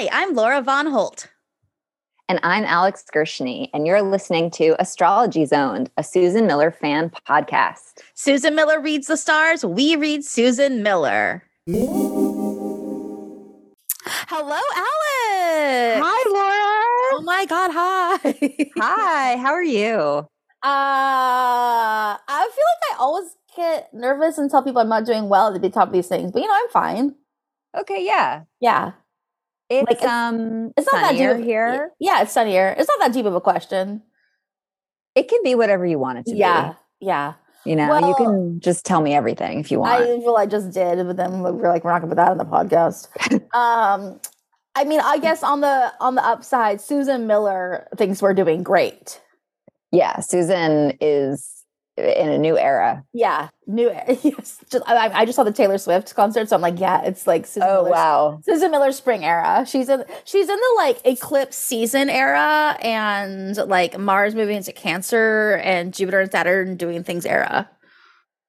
Hi, I'm Laura Von Holt. And I'm Alex Gershny, and you're listening to Astrology Zoned, a Susan Miller fan podcast. Susan Miller reads the stars. We read Susan Miller. Hello, Alex. Hi, Laura. Oh my God. Hi. Hi, how are you? Uh, I feel like I always get nervous and tell people I'm not doing well at the top of these things, but you know, I'm fine. Okay, yeah. Yeah. It's, Like, um It's not that deep of, here. Yeah, it's sunnier. It's not that deep of a question. It can be whatever you want it to be. Yeah. Yeah. You know, Well- you can just tell me everything if you want. I feel I just did, but then we're like, we're not gonna put that on the podcast. um, I mean, I guess on the on the upside, Susan Miller thinks we're doing great. yeah, Susan is in a new era. Yeah, new. Yes, just, I, I just saw the Taylor Swift concert, so I'm like, yeah, it's like Susan Oh Miller's, wow. Susan Miller spring era. She's in she's in the like eclipse season era, and like Mars moving into Cancer and Jupiter and Saturn doing things era.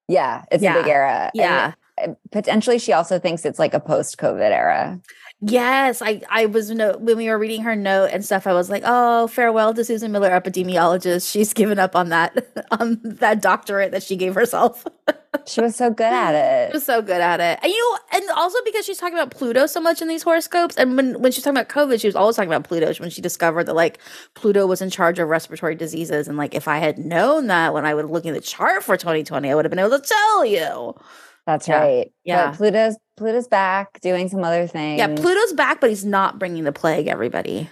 Yeah, it's a big era. Yeah. Potentially she also thinks it's like a post-COVID era. Yes, I I was no when we were reading her note and stuff. I was like, oh, farewell to Susan Miller, epidemiologist. She's given up on that on that doctorate that she gave herself. She was so good at it. She was so good at it, and you know, and also because she's talking about Pluto so much in these horoscopes, and when when she's talking about COVID, she was always talking about Pluto. When she discovered that like Pluto was in charge of respiratory diseases, and like if I had known that when I was looking at the chart for 2020, I would have been able to tell you. That's Yeah. right. Yeah. But Pluto's Pluto's back doing some other things. Yeah, Pluto's back, but he's not bringing the plague. Everybody.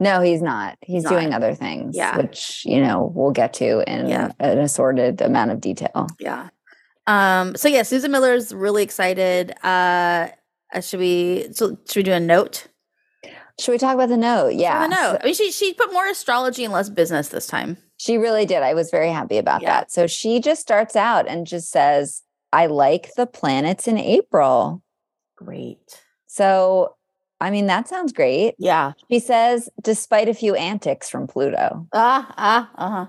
No, he's not. He's Not. doing other things, Yeah. which you know we'll get to in Yeah. an assorted amount of detail. Yeah. Um, so yeah, Susan Miller's really excited. Uh, uh, should we so should we do a note? Should we talk about the note? Yeah, Yeah. note. I mean, she she put more astrology and less business this time. She really did. I was very happy about Yeah. that. So she just starts out and just says, "I like the planets in April." Great. So, I mean, that sounds great. Yeah. She says, despite a few antics from Pluto. Ah ah uh huh.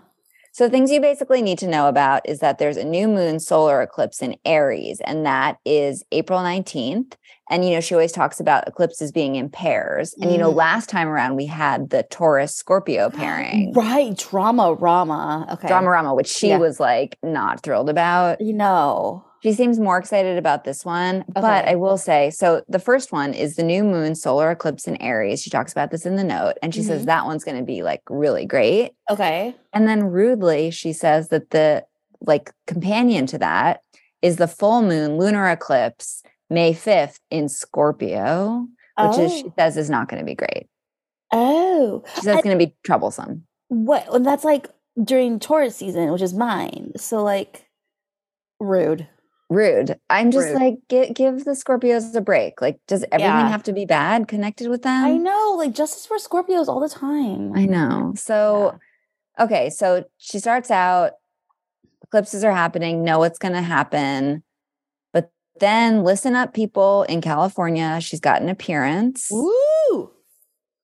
So, things you basically need to know about is that there's a new moon solar eclipse in Aries, and that is April 19th. And, you know, she always talks about eclipses being in pairs. And, you know, Mm. last time around, we had the Taurus Scorpio pairing, Right. Drama Rama. Okay. Dramarama, which she Yeah. was like not thrilled about. You know. She seems more excited about this one. But I will say so the first one is the new moon solar eclipse in Aries. She talks about this in the note, and she says Mhm. that one's going to be like really great. Okay. And then rudely, she says that the like companion to that is the full moon lunar eclipse May 5th in Scorpio, which is she Oh. says is not going to be great. Oh. She says it's going to be troublesome. What? And that's like during Taurus season, which is mine. So like rude. Rude. I'm just Rude. like, give, give the Scorpios a break. Like, does everything Yeah. have to be bad connected with them? I know, like justice for Scorpios all the time. I know. So, okay. So she starts out, eclipses are happening, know what's going to happen. But then listen up, people in California. She's got an appearance Woo!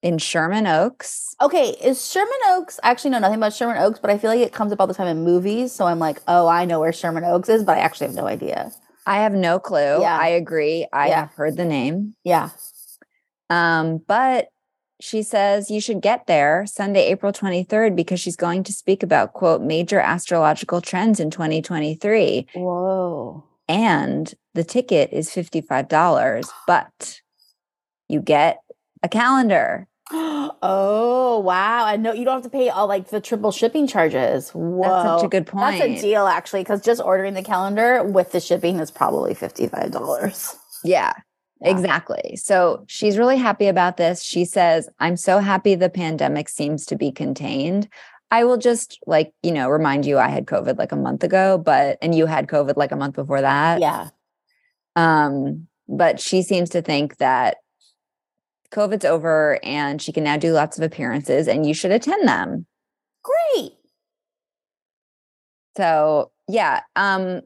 In Sherman Oaks. Okay, is Sherman Oaks? I actually know nothing about Sherman Oaks, but I feel like it comes up all the time in movies. So I'm like, oh, I know where Sherman Oaks is, but I actually have no idea. I have no clue. Yeah. I agree. I Yeah. have heard the name. Yeah. Um, but she says you should get there Sunday, April 23rd, because she's going to speak about, quote, major astrological trends in 2023. Whoa. and the ticket is $55 but you get a calendar oh wow! I know you don't have to pay all like the triple shipping charges. Whoa, that's such a good point That's a deal, actually, because just ordering the calendar with the shipping is probably fifty five dollars. yeah Yeah. exactly so she's really happy about this she says i'm so happy the pandemic seems to be contained i will just like you know remind you i had covid like a month ago but and you had covid like a month before that Yeah, um but she seems to think that covid's over and she can now do lots of appearances and you should attend them great. So yeah, um,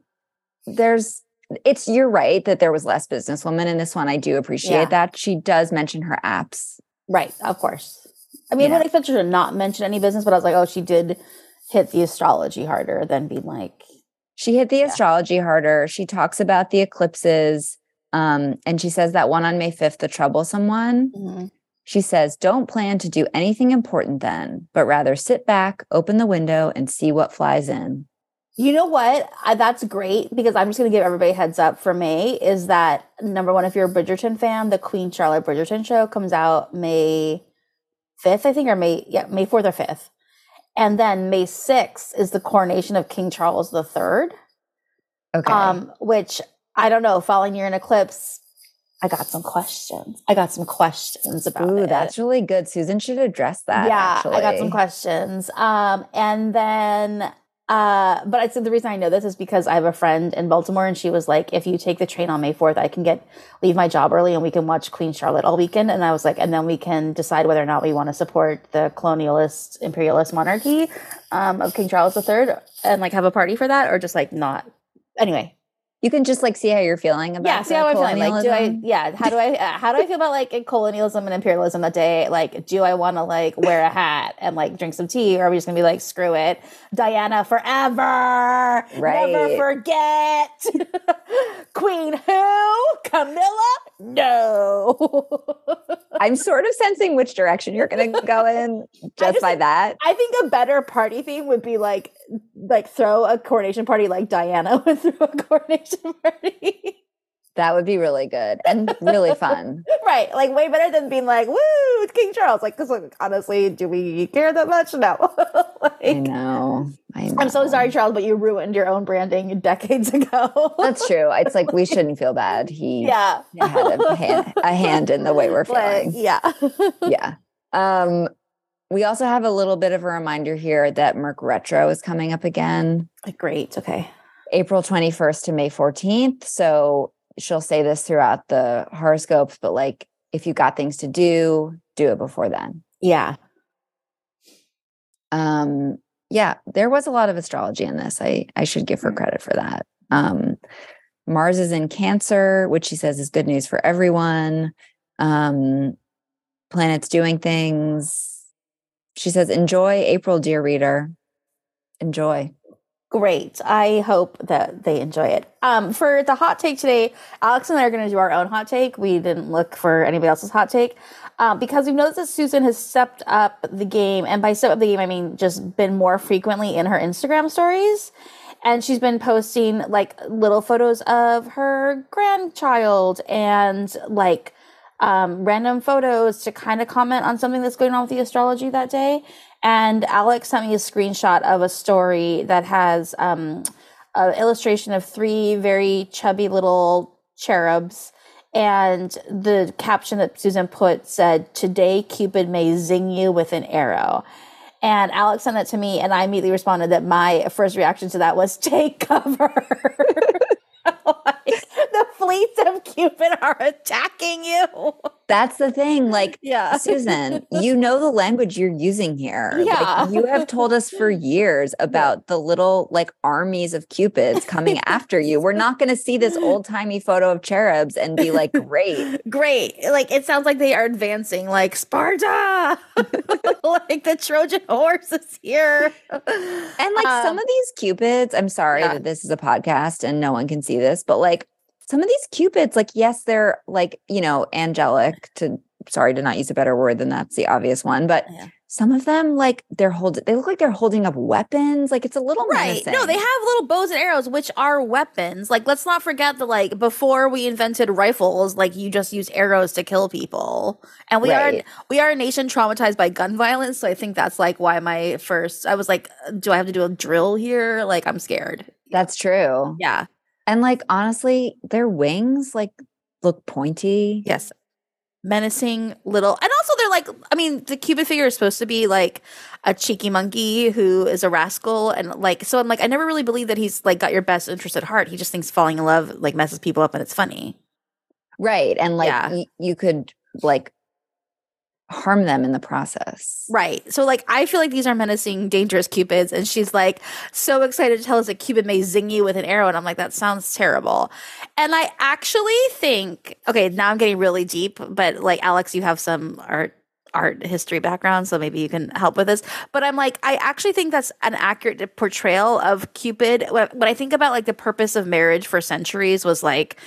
there's it's you're right that there was less businesswoman in this one. I do appreciate Yeah. that. She does mention her apps. Right, of course. I mean, I Yeah. would expect her to not mention any business, but I was like, oh, she did hit the astrology harder than being like, She hit the astrology harder. She talks about the eclipses. Um, and she says that one on May 5th, the troublesome one. Mhm. She says, Don't plan to do anything important then, but rather sit back, open the window, and see what flies in. You know what? I, that's great because I'm just going to give everybody a heads up for May is that number one, if you're a Bridgerton fan, the Queen Charlotte Bridgerton show comes out May 5th, I think, or May, yeah, May 4th or 5th. And then May 6th is the coronation of King Charles III. Okay. Um, which I don't know, following you're an eclipse, I got some questions. I got some questions about Ooh, it. that's really good. Susan should address that. yeah, actually. I got some questions. Um, and then uh, but I said the reason I know this is because I have a friend in Baltimore, and she was like, "If you take the train on May fourth, I can get leave my job early, and we can watch Queen Charlotte all weekend." And I was like, "And then we can decide whether or not we want to support the colonialist imperialist monarchy um, of King Charles III, and like have a party for that, or just like not." Anyway, You can just like see how you're feeling about yeah. See how I'm feeling. Like, do I? Yeah. How do I? Uh, how do I feel about like colonialism and imperialism that day? Like, do I want to like wear a hat and like drink some tea, or are we just gonna be like, screw it, Diana forever, right never forget, Queen who? Camilla? No. I'm sort of sensing which direction you're going to go in just, just- by that. I think a better party theme would be like, like throw a coronation party like Diana would throw a coronation party. That would be really good and really fun. right. Like way better than being like, woo, it's King Charles. Like, cause like, honestly, do we care that much? No. I like, know. I know. I'm so sorry, Charles, but you ruined your own branding decades ago. That's true. It's like we shouldn't feel bad. He yeah. had a hand, a hand in the way we're Like, feeling. yeah. yeah. Um, we also have a little bit of a reminder here that Merc Retro is coming up again, Great. Okay. April 21st to May 14th. So she'll say this throughout the horoscopes, but like if you got things to do, do it before then. Yeah. Um, yeah, there was a lot of astrology in this. I I should give her Mm. credit for that. Um, Mars is in Cancer, which she says is good news for everyone. Um, planets doing things. She says, enjoy April, dear reader. Enjoy. Great. I hope that they enjoy it. Um, for the hot take today, Alex and I are going to do our own hot take. We didn't look for anybody else's hot take um, because we've noticed that Susan has stepped up the game, and by step up the game, I mean just been more frequently in her Instagram stories. And she's been posting like little photos of her grandchild and like um, random photos to kind of comment on something that's going on with the astrology that day. And Alex sent me a screenshot of a story that has um, an illustration of three very chubby little cherubs. And the caption that Susan put said, Today Cupid may zing you with an arrow. And Alex sent it to me, and I immediately responded that my first reaction to that was take cover. like, the fleets of Cupid are attacking you. That's the thing. Like, Yeah. Susan, you know the language you're using here. Like, Yeah. you have told us for years about the little like armies of cupids coming after you. We're not going to see this old timey photo of cherubs and be like, great. Great. Like it sounds like they are advancing, like Sparta. like the Trojan horse is here. And like some Um, of these cupids, I'm sorry yeah. that this is a podcast and no one can see this, but like some of these cupids, like, yes, they're like, you know, angelic to sorry to not use a better word than that's the obvious one, but Yeah. some of them like they're holding they look like they're holding up weapons. Like it's a little Right. No, they have little bows and arrows, which are weapons. Like, let's not forget that, like, before we invented rifles, like, you just use arrows to kill people. And we are we are a nation traumatized by gun violence. So I think that's like why my first I was like, uh, do I have to do a drill here? Like, I'm scared. That's true. Yeah. And like honestly, their wings like look pointy. Yes. Menacing little. And also they're like I mean, the Cupid figure is supposed to be like a cheeky monkey who is a rascal and like so I'm like I never really believe that he's like got your best interest at heart. He just thinks falling in love like messes people up and it's funny. Right. And like Yeah. y- you could like harm them in the process. Right. So like I feel like these are menacing, dangerous cupids, and she's like so excited to tell us that Cupid may zing you with an arrow, and I'm like, that sounds terrible. And I actually think okay, now I'm getting really deep, but like Alex, you have some art art history background, so maybe you can help with this. But I'm like, I actually think that's an accurate portrayal of Cupid. When I think about like the purpose of marriage for centuries was like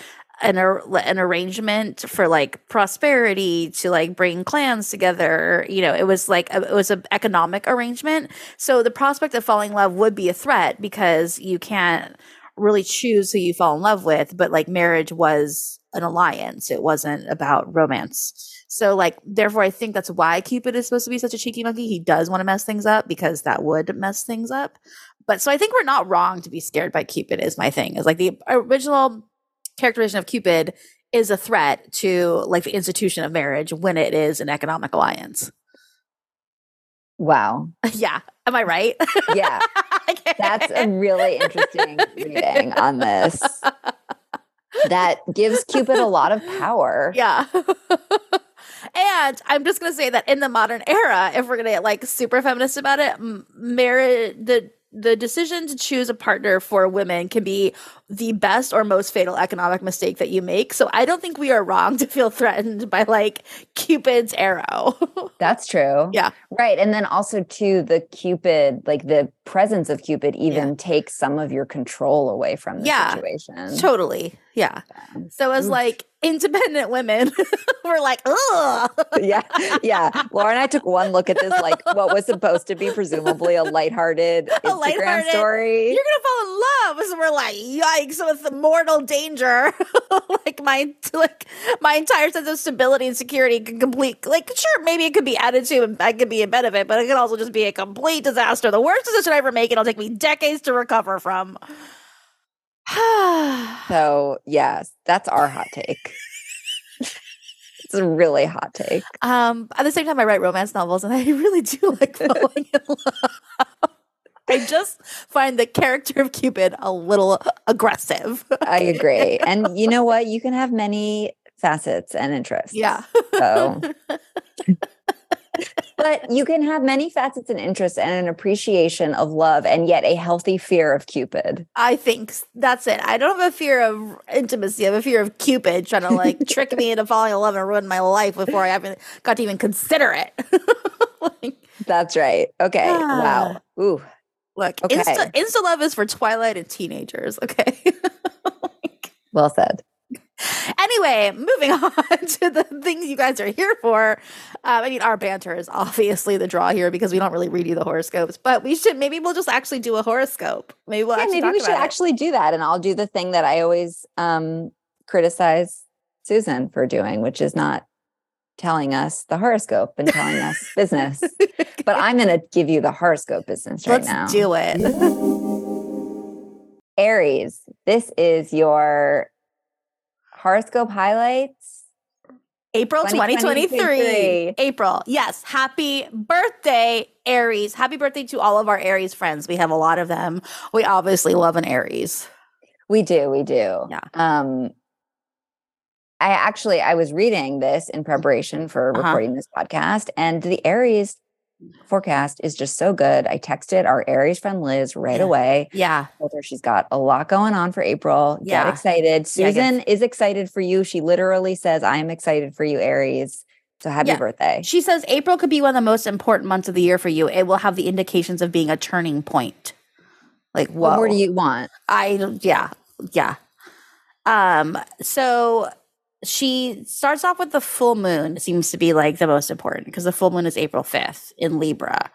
an an arrangement for like prosperity to like bring clans together. You know, it was like a, it was an economic arrangement. So the prospect of falling in love would be a threat because you can't really choose who you fall in love with. But like marriage was an alliance; it wasn't about romance. So like therefore I think that's why Cupid is supposed to be such a cheeky monkey. He does want to mess things up because that would mess things up. But so I think we're not wrong to be scared by Cupid is my thing. Is like the original characterization of Cupid is a threat to like the institution of marriage when it is an economic alliance. Wow. yeah. Am I right? Yeah. That's a really interesting reading on this. That gives Cupid a lot of power. Yeah. and I'm just gonna say that in the modern era, if we're gonna get like super feminist about it, marriage the the decision to choose a partner for women can be the best or most fatal economic mistake that you make. So I don't think we are wrong to feel threatened by like Cupid's arrow. That's true. Yeah. Right. And then also too the Cupid, like the presence of Cupid even yeah. takes some of your control away from the yeah, situation. Totally. Yeah. So as mm. like independent women we're like, oh yeah. Yeah. Laura and I took one look at this, like what was supposed to be presumably a lighthearted a Instagram lighthearted, story. You're gonna fall in love. So we're like, yikes, with mortal danger. like my like my entire sense of stability and security can complete like sure, maybe it could be added to and I could be a benefit, but it could also just be a complete disaster. The worst decision I ever make, it'll take me decades to recover from. so yes, that's our hot take. it's a really hot take. Um, at the same time, I write romance novels, and I really do like falling in love. I just find the character of Cupid a little aggressive. I agree, and you know what? You can have many facets and interests. Yeah. So but you can have many facets and interests and an appreciation of love and yet a healthy fear of Cupid. I think that's it. I don't have a fear of intimacy. I have a fear of Cupid trying to like trick me into falling in love and ruin my life before I haven't got to even consider it. like, that's right. Okay. wow. Ooh. Look, okay. Insta, Insta love is for Twilight and teenagers. Okay. well said. Anyway, moving on to the things you guys are here for. Um, I mean, our banter is obviously the draw here because we don't really read you the horoscopes, but we should maybe we'll just actually do a horoscope. Maybe we'll yeah, maybe we should it. actually do that, and I'll do the thing that I always um, criticize Susan for doing, which is not telling us the horoscope and telling us business. But I'm going to give you the horoscope business right now. Let's now. do it. Aries, this is your horoscope highlights. April 2023. 2023. April. Yes. Happy birthday, Aries. Happy birthday to all of our Aries friends. We have a lot of them. We obviously love an Aries. We do. We do. Yeah. Um, I actually I was reading this in preparation for uh-huh. recording this podcast, and the Aries forecast is just so good. I texted our Aries friend Liz right yeah. away. Yeah. Told her she's got a lot going on for April. Yeah. Get excited. Susan yeah, is excited for you. She literally says, I am excited for you, Aries. So happy yeah. birthday. She says April could be one of the most important months of the year for you. It will have the indications of being a turning point. Like, what more do you want? I, yeah. Yeah. Um, so she starts off with the full moon seems to be like the most important because the full moon is April 5th in Libra.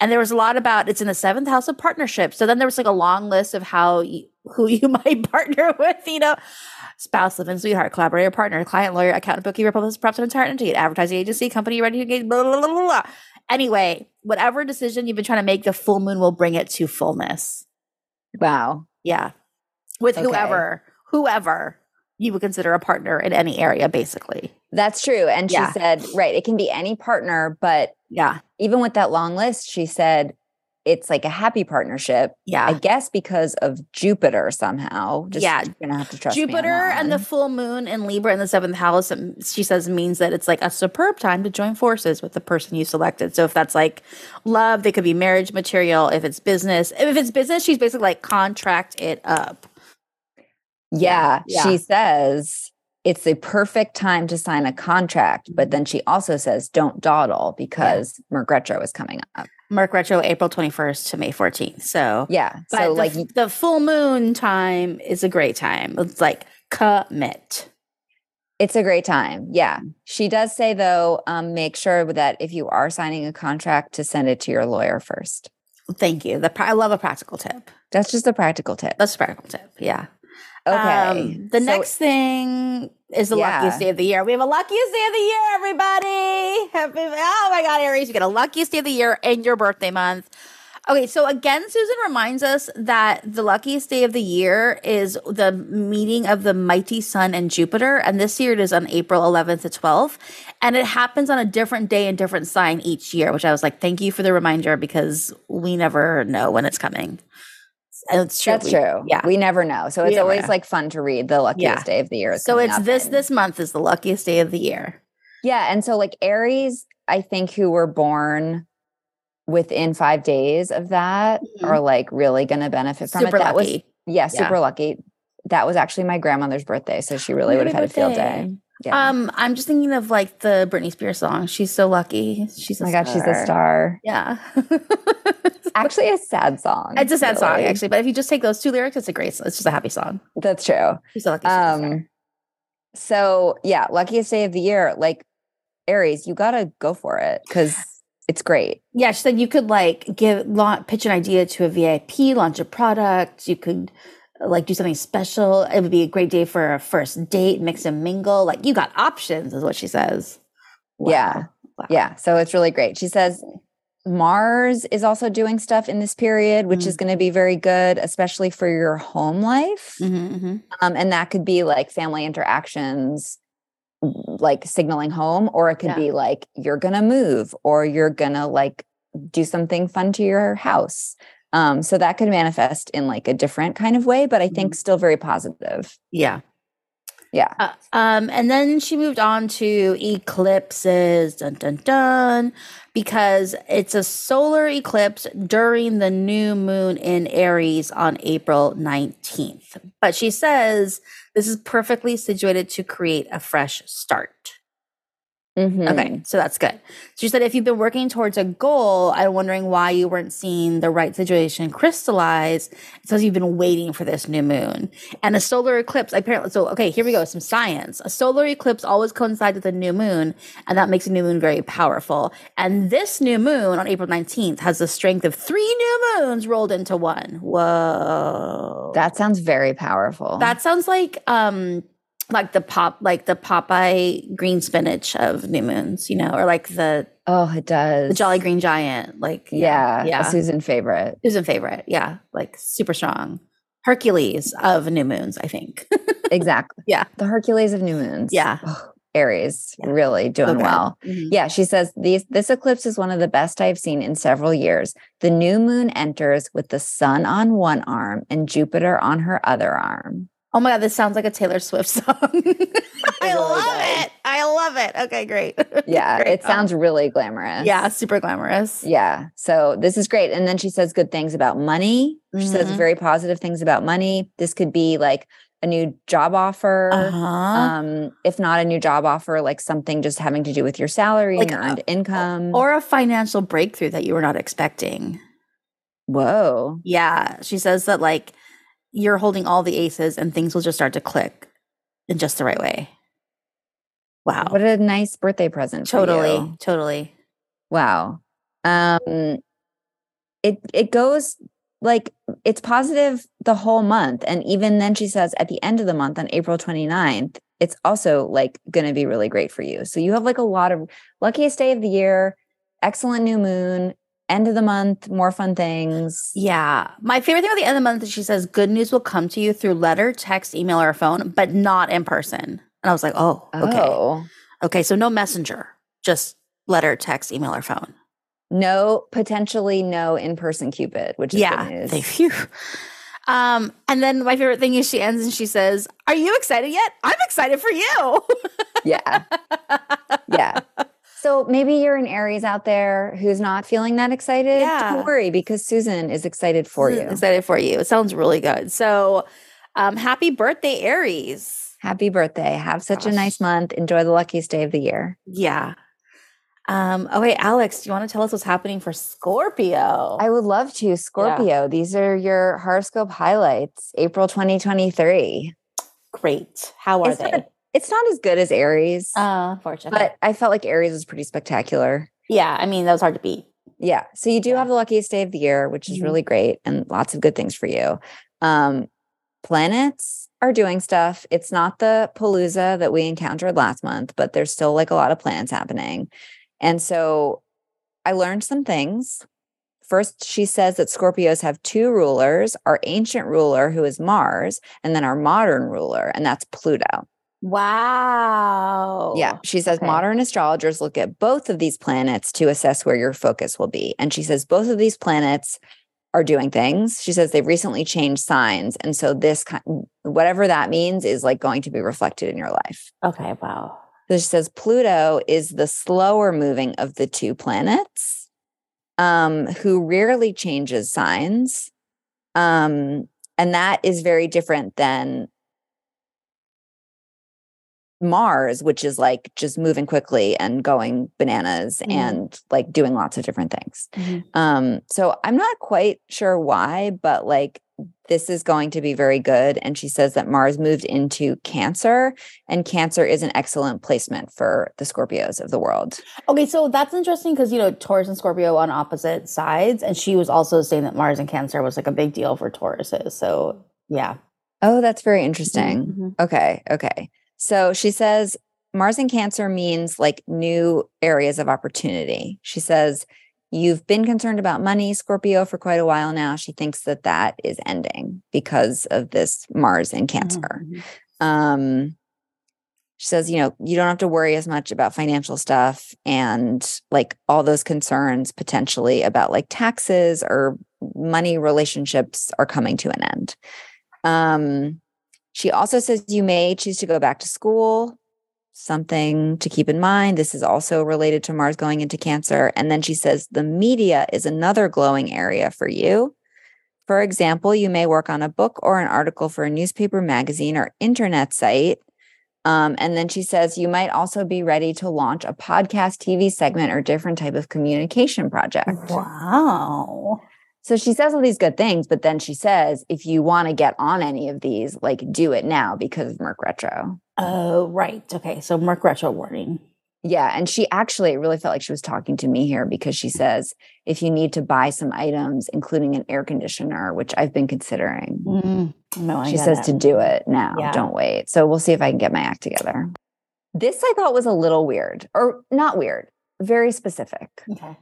And there was a lot about it's in the seventh house of partnership. So then there was like a long list of how you, who you might partner with, you know, spouse, live in sweetheart, collaborator, partner, client, lawyer, accountant, bookkeeper, publicist, props, and entire entity, advertising agency, company ready to engage, blah, blah, blah, blah, blah. Anyway, whatever decision you've been trying to make, the full moon will bring it to fullness. Wow. Yeah. With okay. whoever, whoever you would consider a partner in any area, basically. That's true. And she yeah. said, right, it can be any partner, but yeah, even with that long list, she said it's like a happy partnership. Yeah. I guess because of Jupiter somehow. Just, yeah. You're gonna have to trust Jupiter and the full moon in Libra in the seventh house, um, she says means that it's like a superb time to join forces with the person you selected. So if that's like love, they could be marriage material. If it's business, if it's business, she's basically like contract it up. Yeah, yeah, she says it's the perfect time to sign a contract, but mm-hmm. then she also says don't dawdle because yeah. Merc Retro is coming up. Merc Retro April 21st to May 14th. So yeah, so like the full moon time is a great time. It's like commit. It's a great time. Yeah. She does say, though, um, make sure that if you are signing a contract to send it to your lawyer first. Thank you. The I love a practical tip. That's just a practical tip. That's a practical tip. Yeah. Okay. Um, the So- next thing is the Yeah. luckiest day of the year. We have a luckiest day of the year, everybody. Happy, oh my God, Aries, you get a luckiest day of the year in your birthday month. Okay, so again, Susan reminds us that the luckiest day of the year is the meeting of the mighty sun and Jupiter. And this year it is on April 11th to 12th. And it happens on a different day and different sign each year, which I was like, thank you for the reminder because we never know when it's coming. It's true. That's we- true. Yeah. We never know. So it's never always like fun to read the luckiest Yeah. day of the year. So it's this and- this month is the luckiest day of the year. Yeah. And so like Aries, I think who were born within five days of that Mhm. are like really gonna benefit from Super it. That was lucky. yeah, Yeah. super lucky. That was actually my grandmother's birthday. So she really would have had a field day. Yeah. Um, I'm just thinking of like the Britney Spears song. She's so lucky. She's oh a my god, she's a star. Yeah. Actually a sad song. it's a sad song actually, but if you just take those two lyrics, it's a great. It's just a happy song. That's true. She's so lucky. she's. Um so yeah, luckiest day of the year. Like Aries, you gotta go for it because it's great. yeah, she said you could like give launch, pitch an idea to a VIP, launch a product. You could like do something special. It would be a great day for a first date, mix and mingle. Like you got options, is what she says. Yeah. Wow. Yeah. So it's really great. She says Mars is also doing stuff in this period, which is going to be very good, especially for your home life. Mhm, mhm. Um, and that could be like family interactions, like signaling home, or it could Yeah. be like you're going to move or you're going to like do something fun to your house. Um, so that could manifest in like a different kind of way, but I think still very positive. Yeah. Yeah. Uh, um, and then she moved on to eclipses, dun dun dun, because it's a solar eclipse during the new moon in Aries on April 19th. But she says this is perfectly situated to create a fresh start. Mhm. Okay, so that's good. She said if you've been working towards a goal, I'm wondering why you weren't seeing the right situation crystallize. It says you've been waiting for this new moon. And a solar eclipse, apparently, so okay, here we go, some science. A solar eclipse always coincides with a new moon, and that makes a new moon very powerful. And this new moon on April 19th has the strength of three new moons rolled into one. Whoa. That sounds very powerful. That sounds like um like the pop like the Popeye green spinach of new moons, you know, or like the oh, it does. the Jolly Green Giant, like Yeah. yeah, Susan favorite. Susan favorite, yeah, like super strong. Hercules of new moons, I think. Exactly. Yeah. The Hercules of new moons. Yeah. Ugh, Aries Yeah. really doing Okay. well. Mhm. Yeah, she says these this eclipse is one of the best I've seen in several years. The new moon enters with the sun on one arm and Jupiter on her other arm. Oh my god, this sounds like a Taylor Swift song. I really love does. it. I love it. Okay, great. Yeah, Great it sounds really glamorous. yeah, super glamorous. Yeah. So this is great. And then she says good things about money. She says Mhm. very positive things about money. This could be like a new job offer. Uh-huh. Um, if not a new job offer, like something just having to do with your salary Like and earned income. or a financial breakthrough that you were not expecting. Whoa. Yeah, she says that like you're holding all the aces and things will just start to click in just the right way. Wow. What a nice birthday present. totally, totally. Wow. Um it it goes like it's positive the whole month and even then she says at the end of the month on April 29th it's also like going to be really great for you. So you have like a lot of luckiest day of the year, excellent new moon, end of the month, more fun things. Yeah. My favorite thing about the end of the month is she says good news will come to you through letter, text, email, or phone, but not in person. And I was like, oh, okay. Oh. Okay. So no messenger, just letter, text, email, or phone. No, potentially no in-person Cupid, which is yeah. good news. Thank you. Um, and then my favorite thing is she ends and she says, Are you excited yet? I'm excited for you. yeah. Yeah. So maybe you're an Aries out there who's not feeling that excited. Yeah. Don't worry because Susan is excited for you. Excited for you. It sounds really good. So um, happy birthday, Aries. Happy birthday. Have such a nice month. Enjoy the luckiest day of the year. Yeah. Um, okay, Alex, do you want to tell us what's happening for Scorpio? I would love to. Scorpio, these are your horoscope highlights, April 2023. Great. How are It's they? It's not as good as Aries, Uh, but I felt like Aries was pretty spectacular. yeah, I mean that was hard to beat. Yeah. So you do Yeah. have the luckiest day of the year, which is Mhm. really great and lots of good things for you. Um, planets are doing stuff. It's not the palooza that we encountered last month, but there's still like a lot of planets happening. And so I learned some things. First, she says that Scorpios have two rulers our ancient ruler, who is Mars, and then our modern ruler, and that's Pluto. Wow. Yeah. She says okay. modern astrologers look at both of these planets to assess where your focus will be. And she says both of these planets are doing things. She says they've recently changed signs. And so this kind whatever that means is like going to be reflected in your life. Okay. Wow. So she says Pluto is the slower moving of the two planets, um, who rarely changes signs. Um, and that is very different than Mars, which is like just moving quickly and going bananas Mhm. and like doing lots of different things. Mhm. Um, so I'm not quite sure why, but like this is going to be very good. And she says that Mars moved into Cancer, and Cancer is an excellent placement for the Scorpios of the world. Okay, so that's interesting because you know Taurus and Scorpio on opposite sides, and she was also saying that Mars and Cancer was like a big deal for Tauruses. So yeah, Oh, that's very interesting. Mhm. Okay. Okay. So she says Mars in Cancer means like new areas of opportunity. She says, You've been concerned about money, Scorpio, for quite a while now. She thinks that that is ending because of this Mars in Cancer. Mhm. Um, she says, you know, you don't have to worry as much about financial stuff and like all those concerns potentially about like taxes or money relationships are coming to an end. Um, she also says you may choose to go back to school, something to keep in mind. This is also related to Mars going into Cancer. And then she says the media is another glowing area for you. For example, you may work on a book or an article for a newspaper, magazine, or internet site. Um, and then she says you might also be ready to launch a podcast, TV segment, or different type of communication project. Wow. So she says all these good things, but then she says, if you want to get on any of these, like do it now because of Merc Retro. Oh, right. Okay, so Merc retro warning. Yeah. And she actually, it really felt like she was talking to me here because she says, if you need to buy some items, including an air conditioner, which I've been considering, Mm, no, I she says it. to do it now. Yeah. Don't wait. So we'll see if I can get my act together. This I thought was a little weird, or not weird, very specific. Okay.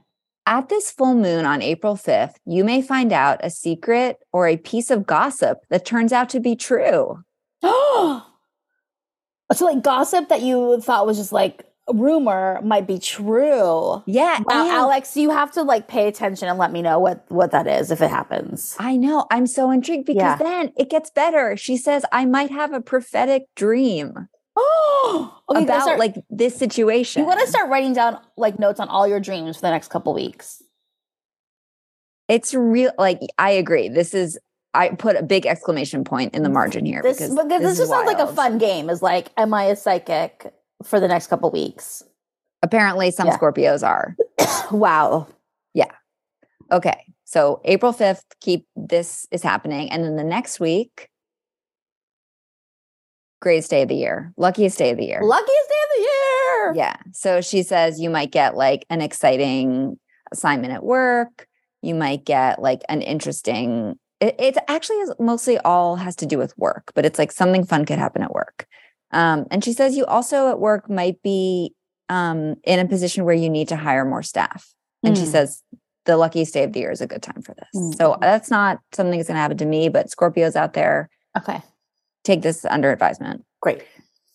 At this full moon on April 5th, you may find out a secret or a piece of gossip that turns out to be true. Oh, so like gossip that you thought was just like a rumor might be true. Yeah. Wow, Alex, you have to like pay attention and let me know what what that is if it happens. I know. I'm so intrigued because Yeah. then it gets better. She says, I might have a prophetic dream Oh, okay. about start, like this situation. you want to start writing down like notes on all your dreams for the next couple weeks. It's real. Like, I agree. This is, I put a big exclamation point in the margin here This because, because this, is just sounds like a fun game. Is like, am I a psychic for the next couple weeks? Apparently, some Yeah. Scorpios are. wow. Yeah. Okay. So April 5th, keep this is happening. And then the next week, greatest day of the year, luckiest day of the year. Luckiest day of the year. Yeah. So she says you might get like an exciting assignment at work. You might get like an interesting, it, it actually is mostly all has to do with work, but it's like something fun could happen at work. Um, and she says you also at work might be um, in a position where you need to hire more staff. And she Mm. says the luckiest day of the year is a good time for this. So Mm. that's not something that's going to happen to me, but Scorpios out there, Okay. Take this under advisement. Great.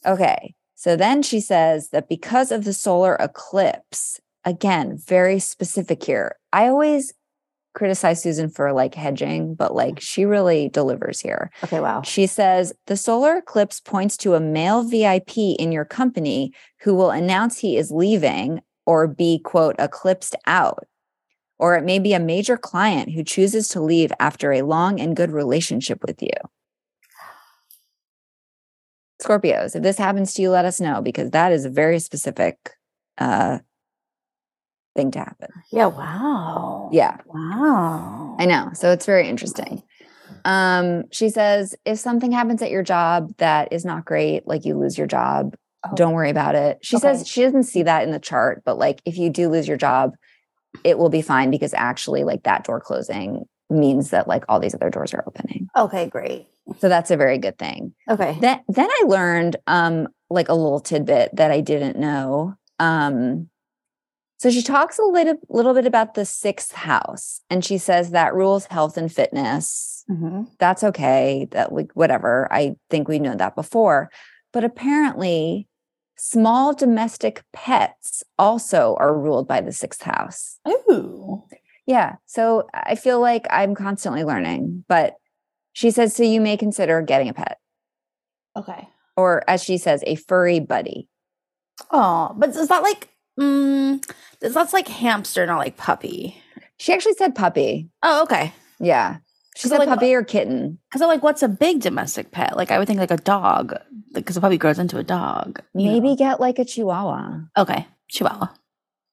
Okay. So then she says that because of the solar eclipse, again, very specific here. I always criticize Susan for like hedging, but like she really delivers here. Okay. Wow. She says the solar eclipse points to a male VIP in your company who will announce he is leaving or be, quote, eclipsed out. Or it may be a major client who chooses to leave after a long and good relationship with you. Scorpios, if this happens to you, let us know because that is a very specific uh, thing to happen. Yeah. Wow. Yeah, Wow. I know. So it's very interesting. Um, she says if something happens at your job that is not great, like you lose your job, Oh. don't worry about it. She Okay. says she doesn't see that in the chart, but like if you do lose your job, it will be fine because actually like that door closing means that like all these other doors are opening. Okay, great. So that's a very good thing. Okay. Then then I learned um like a little tidbit that I didn't know. Um so she talks a little little bit about the sixth house and she says that rules health and fitness. Mhm. That's okay. That like whatever. I think we know that before. But apparently small domestic pets also are ruled by the sixth house. Ooh. Yeah. So I feel like I'm constantly learning. But she says so you may consider getting a pet Okay. or as she says, a furry buddy. Oh, but is that like mm, that's like hamster, not like puppy? She actually said puppy. Oh, okay. Yeah. She said like, puppy or kitten. Because like, what's a big domestic pet? Like, I would think like a dog, because a puppy grows into a dog. you know? Maybe get like a chihuahua. Okay, Chihuahua.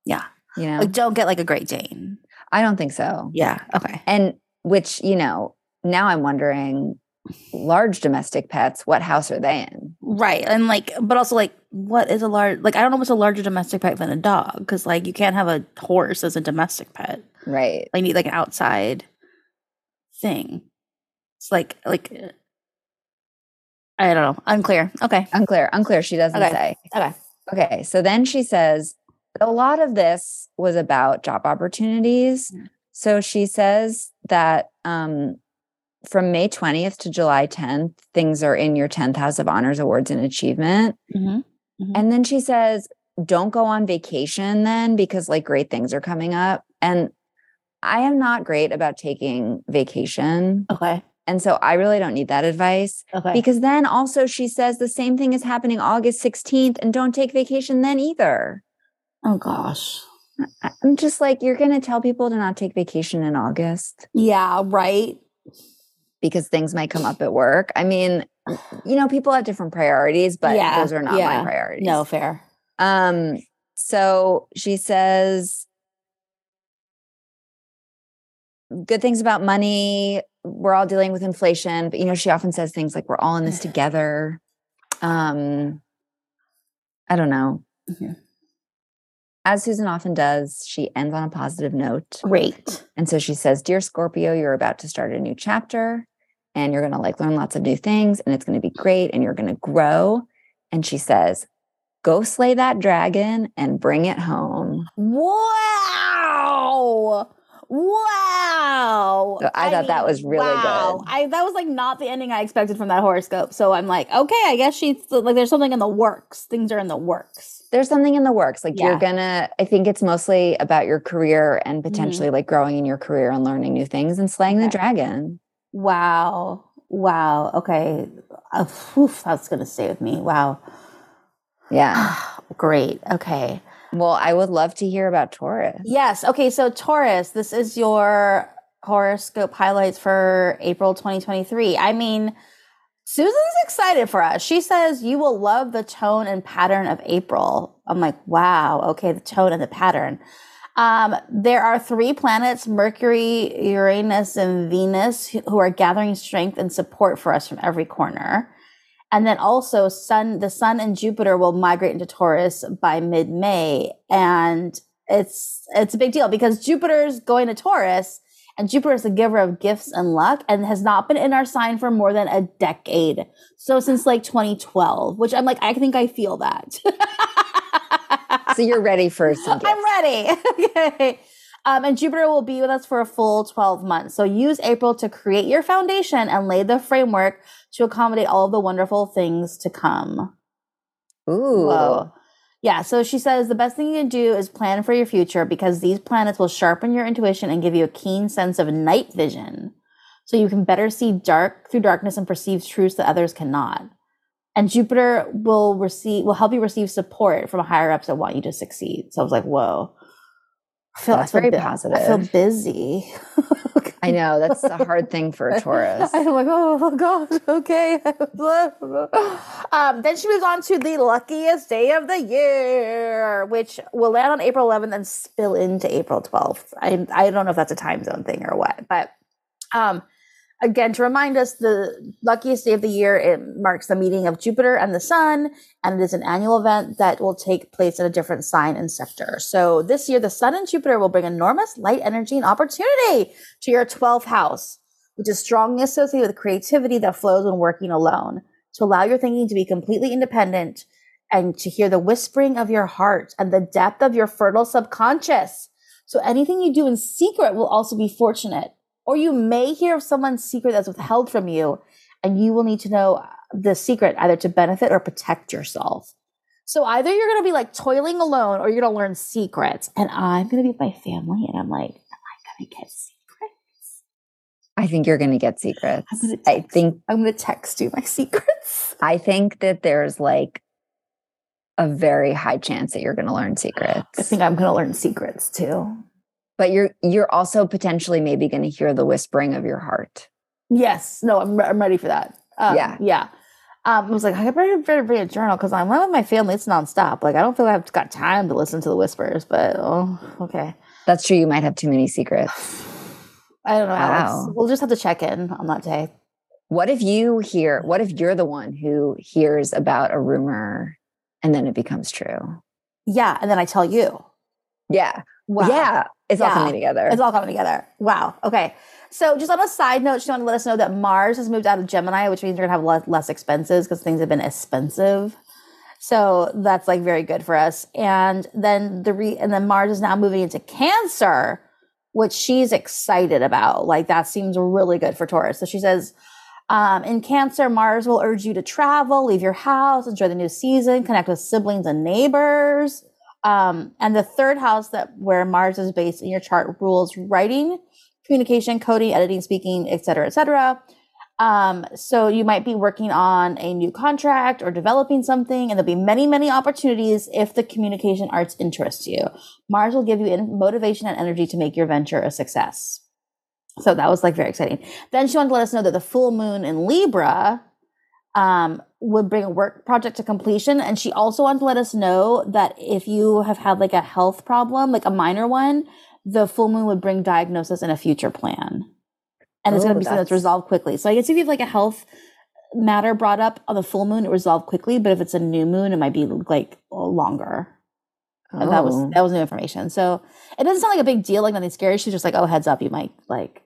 Yeah. You know, Like, don't get like a Great Dane. I don't think so. Yeah. Okay. And which, you know, now I'm wondering large domestic pets, what house are they in? Right. And like, but also like, what is a large? Like, I don't know what's a larger domestic pet than a dog, because like you can't have a horse as a domestic pet. Right. Like, you need like an outside thing. It's like like. I don't know. Unclear. Okay. Unclear. Unclear. She doesn't Okay. say. Okay. Okay. So then she says a lot of this was about job opportunities. Mm. So she says that um, from May 20th to July 10th, things are in your 10th House of Honors Awards and Achievement. hmm And then she says, don't go on vacation then because like great things are coming up. And I am not great about taking vacation. Okay. And so I really don't need that advice Okay. because then also she says the same thing is happening August 16th and don't take vacation then either. oh gosh. I'm just like, you're going to tell people to not take vacation in August Yeah. Right. Because things might come up at work. I mean, you know, people have different priorities, but Yeah, those are not yeah. my priorities. No fair. Um, so she says good things about money. We're all dealing with inflation, but you know, she often says things like we're all in this together. Um, I don't know. Mhm. As Susan often does, she ends on a positive note. Great. And so she says, Dear Scorpio, you're about to start a new chapter and you're going to like learn lots of new things and it's going to be great and you're going to grow. And she says, Go slay that dragon and bring it home. Wow. Wow. So I thought that was really good. I that was like not the ending I expected from that horoscope. So I'm like, okay, I guess she's like there's something in the works. Things are in the works. There's something in the works. Like you're gonna, I think it's mostly about your career and Mm-hmm. potentially like growing in your career and learning new things and slaying the dragon. Wow. Wow. Okay. Uh, whew, that's gonna stay with me. Wow. Yeah. Great. Okay. Well, I would love to hear about Taurus. Yes. Okay. So Taurus, this is your horoscope highlights for April 2023. I mean, Susan's excited for us. She says you will love the tone and pattern of April. I'm like, wow. Okay, the tone and the pattern. Um, there are three planets, Mercury, Uranus, and Venus, who are gathering strength and support for us from every corner. And then also Sun, the Sun and Jupiter will migrate into Taurus by mid-May. And it's it's a big deal because Jupiter's going to Taurus and Jupiter is the giver of gifts and luck and has not been in our sign for more than a decade. So since like 2012, which I'm like, I think I feel that. So you're ready for some gifts. I'm ready. okay. Um, and Jupiter will be with us for a full 12 months. So use April to create your foundation and lay the framework to accommodate all of the wonderful things to come. Ooh. Whoa. Yeah, so she says the best thing you can do is plan for your future because these planets will sharpen your intuition and give you a keen sense of night vision. So you can better see dark through darkness and perceive truths that others cannot. And Jupiter will receive will help you receive support from higher ups that want you to succeed. So I was like, whoa. I feel, That's I feel very bu- I feel positive. busy. I know that's a hard thing for a Taurus. I'm like, oh god, okay. um, then she moves on to the luckiest day of the year, which will land on April 11th and spill into April 12th. I I don't know if that's a time zone thing or what, but um, Again, to remind us, the luckiest day of the year, it marks the meeting of Jupiter and the Sun, and it is an annual event that will take place in a different sign and sector. So this year, the Sun and Jupiter will bring enormous light energy and opportunity to your 12th house, which is strongly associated with creativity that flows when working alone, to allow your thinking to be completely independent and to hear the whispering of your heart and the depth of your fertile subconscious. So anything you do in secret will also be fortunate or you may hear of someone's secret that's withheld from you, and you will need to know uh, the secret either to benefit or protect yourself. So either you're going to be like toiling alone or you're going to learn secrets. And I'm going to be with my family, and I'm like, am I going to get secrets? I think you're going to get secrets. Text, I think I'm going to text you my secrets. I think that there's like a very high chance that you're going to learn secrets. I think I'm going to learn secrets too but you're you're also potentially maybe going to hear the whispering of your heart. Yes. No, I'm I'm ready for that. Um, yeah. Yeah. Um, I was like, I better, better bring a journal because I'm with my family. It's nonstop. Like, I don't feel like I've got time to listen to the whispers, but oh, okay. That's true. You might have too many secrets. I don't know, wow. Alex. We'll just have to check in on that day. What if you hear, what if you're the one who hears about a rumor and then it becomes true? Yeah. And then I tell you. Yeah. Wow. Yeah. It's yeah. all coming together. It's all coming together. Wow. Okay. So just on a side note, she wanted to let us know that Mars has moved out of Gemini, which means you're gonna have less, less expenses because things have been expensive. So that's like very good for us. And then the re and then Mars is now moving into Cancer, which she's excited about. Like that seems really good for Taurus. So she says, um, in Cancer, Mars will urge you to travel, leave your house, enjoy the new season, connect with siblings and neighbors. Um, and the third house that where Mars is based in your chart rules writing, communication, coding, editing, speaking, etc., etc. Um, so you might be working on a new contract or developing something, and there'll be many, many opportunities if the communication arts interest you. Mars will give you motivation and energy to make your venture a success. So that was like very exciting. Then she wanted to let us know that the full moon in Libra um, would bring a work project to completion. And she also wanted to let us know that if you have had like a health problem, like a minor one, the full moon would bring diagnosis and a future plan. And it's going to be something that's resolved quickly. So I guess if you have like a health matter brought up on the full moon, it resolved quickly. But if it's a new moon, it might be like longer. Oh. And that was oh. that was new information. So it doesn't sound like a big deal, like nothing scary. She's just like, oh, heads up, you might like.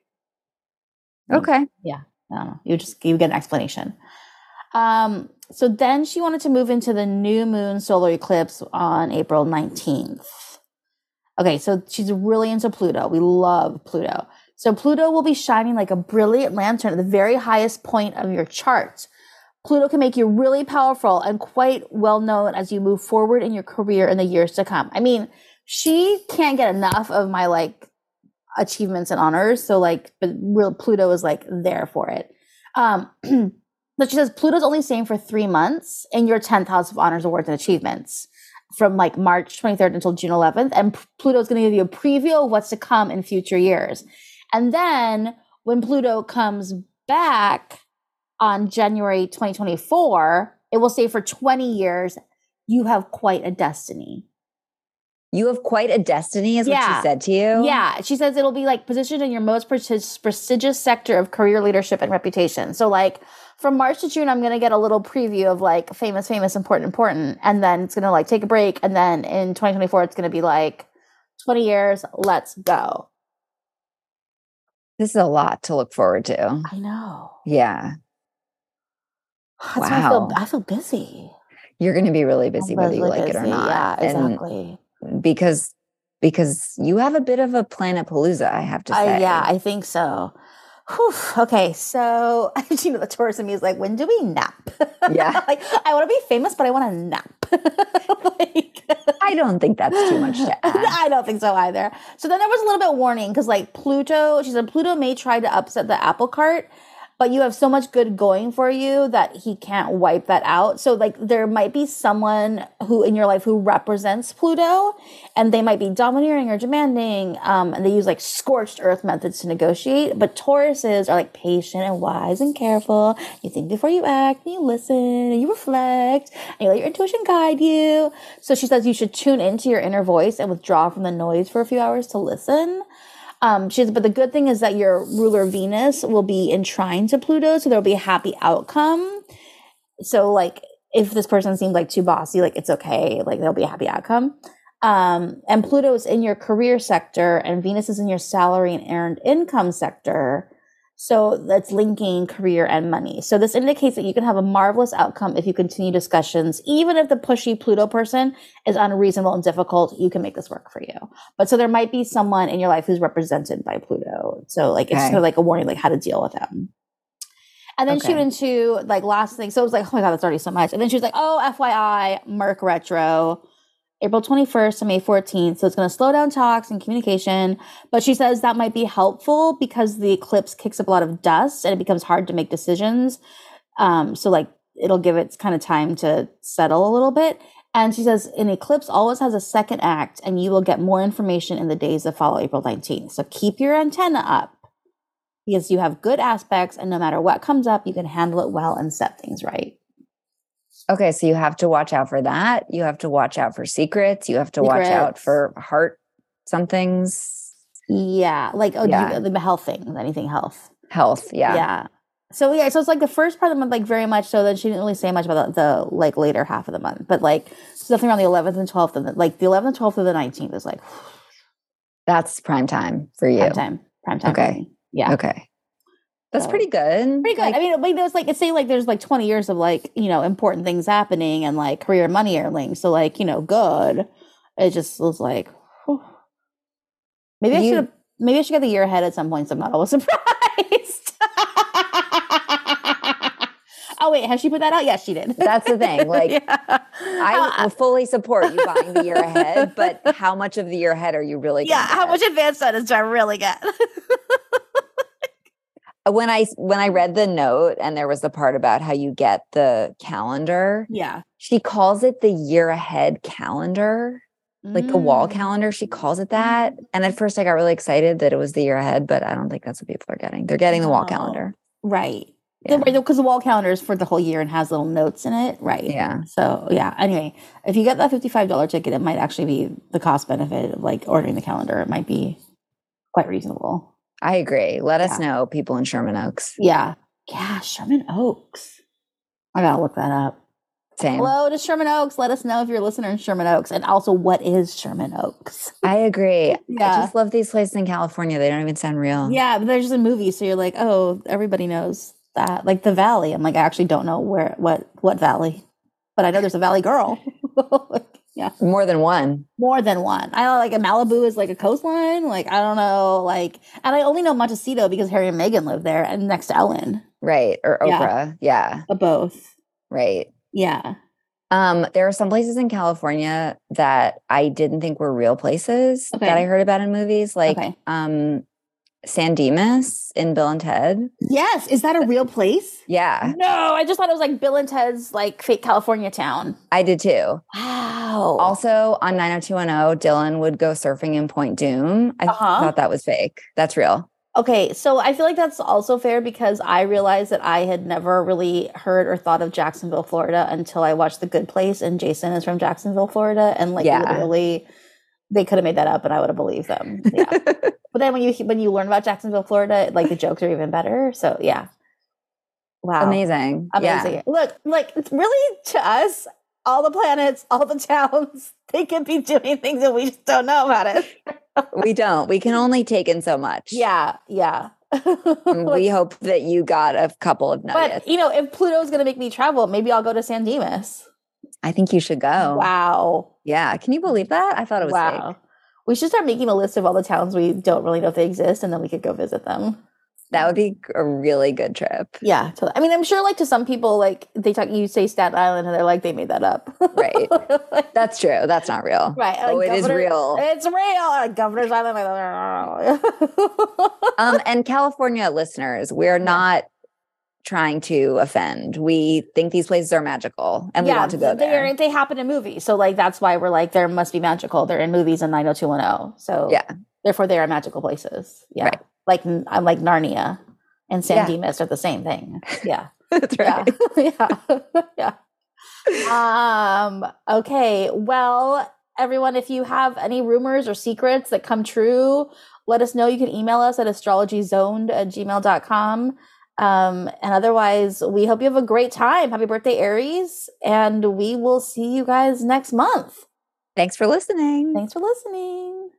Okay. Yeah. I don't know. You just you get an explanation. Um, so then she wanted to move into the new moon solar eclipse on April 19th. Okay, so she's really into Pluto. We love Pluto. So Pluto will be shining like a brilliant lantern at the very highest point of your chart. Pluto can make you really powerful and quite well known as you move forward in your career in the years to come. I mean, she can't get enough of my like achievements and honors. So like, but real Pluto is like there for it. Um, But she says Pluto's only staying for three months in your 10th house of honors, awards, and achievements from like March 23rd until June 11th. And Pluto's going to give you a preview of what's to come in future years. And then when Pluto comes back on January 2024, it will stay for 20 years. You have quite a destiny. You have quite a destiny, is yeah. what she said to you. Yeah. She says it'll be like positioned in your most prestigious sector of career leadership and reputation. So, like, from March to June, I'm gonna get a little preview of like famous, famous, important, important, and then it's gonna like take a break, and then in 2024, it's gonna be like 20 years. Let's go. This is a lot to look forward to. I know. Yeah. That's wow. I feel, I feel busy. You're going to be really busy, whether you like busy. it or not. Yeah, exactly. And because because you have a bit of a planet palooza, I have to say. Uh, yeah, I think so. Whew, okay, so you know the Taurus in me is like, when do we nap? Yeah, like I want to be famous, but I want to nap. like, I don't think that's too much to. I don't think so either. So then there was a little bit warning because like Pluto, she said Pluto may try to upset the apple cart but you have so much good going for you that he can't wipe that out. So like there might be someone who in your life who represents Pluto and they might be domineering or demanding. Um, and they use like scorched earth methods to negotiate. But Tauruses are like patient and wise and careful. You think before you act, and you listen and you reflect and you let your intuition guide you. So she says you should tune into your inner voice and withdraw from the noise for a few hours to listen. Um, she's but the good thing is that your ruler Venus will be in trine to Pluto, so there'll be a happy outcome. So like if this person seems like too bossy, like it's okay, like there'll be a happy outcome. Um, and Pluto is in your career sector, and Venus is in your salary and earned income sector. So that's linking career and money. So this indicates that you can have a marvelous outcome if you continue discussions, even if the pushy Pluto person is unreasonable and difficult, you can make this work for you. But so there might be someone in your life who's represented by Pluto. So like it's Okay. sort of like a warning, like how to deal with them. And then she Okay. went into like last thing. So it was like, oh my God, that's already so much. And then she was like, oh, FYI, Merc Retro, April 21st to May 14th. So it's going to slow down talks and communication. But she says that might be helpful because the eclipse kicks up a lot of dust and it becomes hard to make decisions. Um, so like it'll give it kind of time to settle a little bit. And she says an eclipse always has a second act and you will get more information in the days that follow April 19th. So keep your antenna up because you have good aspects and no matter what comes up, you can handle it well and set things right. Okay, so you have to watch out for that. You have to watch out for secrets. You have to watch out for heart somethings, Yeah. Like, oh, Yeah. the health things, anything health. health. Yeah. Yeah. So yeah, so it's like the first part of the month, like very much so. Then she didn't really say much about the, the like later half of the month, but like something around the 11th and 12th, and the, like the 11th, 12th, and the 19th is like That's prime time for you. prime time, prime time. Okay. Yeah. Okay. That's So- pretty good. Pretty good. Like, I mean, like there's like it's saying like there's like 20 years of like you know important things happening and like career money are linked. So like you know good. It just was like whew. maybe I should have maybe I should get the year ahead at some point. So I'm not always surprised. oh wait, has she put that out? Yes, she did. That's the thing, like, Yeah. I Uh, will fully support you buying the year ahead, but how much of the year ahead are you really yeah, how much advance notice do I really get? When I when I read the note and there was the part about how you get the calendar, yeah, she calls it the year ahead calendar, like the wall Mm. calendar. She calls it that. And at first I got really excited that it was the year ahead, but I don't think that's what people are getting. They're getting the wall No. calendar. Right. Yeah. Because the wall calendar is for the whole year and has little notes in it. Right. Yeah. So yeah. Anyway, if you get that fifty-five dollar ticket, it might actually be the cost benefit of like ordering the calendar. It might be quite reasonable. I agree. Let us know, people in Sherman Oaks. Yeah. Yeah. Sherman Oaks. I gotta look that up. Same. Hello to Sherman Oaks. Let us know if you're a listener in Sherman Oaks, and also what is Sherman Oaks? I agree. yeah. I just love these places in California. They don't even sound real. Yeah, but they're just a movie, so you're like, oh, everybody knows that. Like the Valley. I'm like, I actually don't know where what what Valley, but I know there's a Valley Girl. Yeah, More than one. more than one. I know like a Malibu is like a coastline. Like I don't know, like, and I only know Montecito because Harry and Meghan live there, and next to Ellen, Right. Or Oprah. Yeah. uh, both. Right. Yeah. Um, there are some places in California that I didn't think were real places Okay. that I heard about in movies, like okay. um San Dimas in Bill and Ted. Yes, is that a real place? Yeah, No, I just thought it was like Bill and Ted's like fake California town. I did too. Wow. Also on 90210, Dylan would go surfing in Point Dume. I Uh-huh. thought that was fake. That's real. Okay, so I feel like that's also fair because I realized that I had never really heard or thought of Jacksonville, Florida until I watched The Good Place and Jason is from Jacksonville, Florida and like Yeah. literally they could have made that up and I would have believed them. Yeah. but then when you when you learn about Jacksonville, Florida, like the jokes are even better. So yeah. Wow. Amazing. Amazing. Yeah. Look, like it's really to us, all the planets, all the towns, they could be doing things and we just don't know about it. We don't. We can only take in so much. Yeah, yeah. We hope that you got a couple of nuggets. But you know, if Pluto's going to make me travel, maybe I'll go to San Dimas. I think you should go. Wow, Yeah. Can you believe that? I thought it was wow. fake. We should start making a list of all the towns we don't really know if they exist, and then we could go visit them. That would be a really good trip. Yeah, totally. I mean, I'm sure like to some people, like they talk, you say Staten Island, and they're like they made that up. Right. That's true. That's not real. right. Oh, like, it is Governor- real. It's real. Like Governor's Island. Like, Um, and California listeners, we're not trying to offend. We think these places are magical and we want to go they there. are- They happen in movies, so like that's why we're like there must be magical. They're in movies in 90210. So Yeah. therefore they are magical places. Yeah, Right. like I'm like Narnia and San Yeah. Dimas are the same thing. Yeah, That's yeah, right. yeah, yeah. Um. Okay. Well, everyone, if you have any rumors or secrets that come true, let us know. You can email us at astrologyzoned at gmail.com. Um, and otherwise, we hope you have a great time. Happy birthday, Aries. And we will see you guys next month. Thanks for listening. Thanks for listening.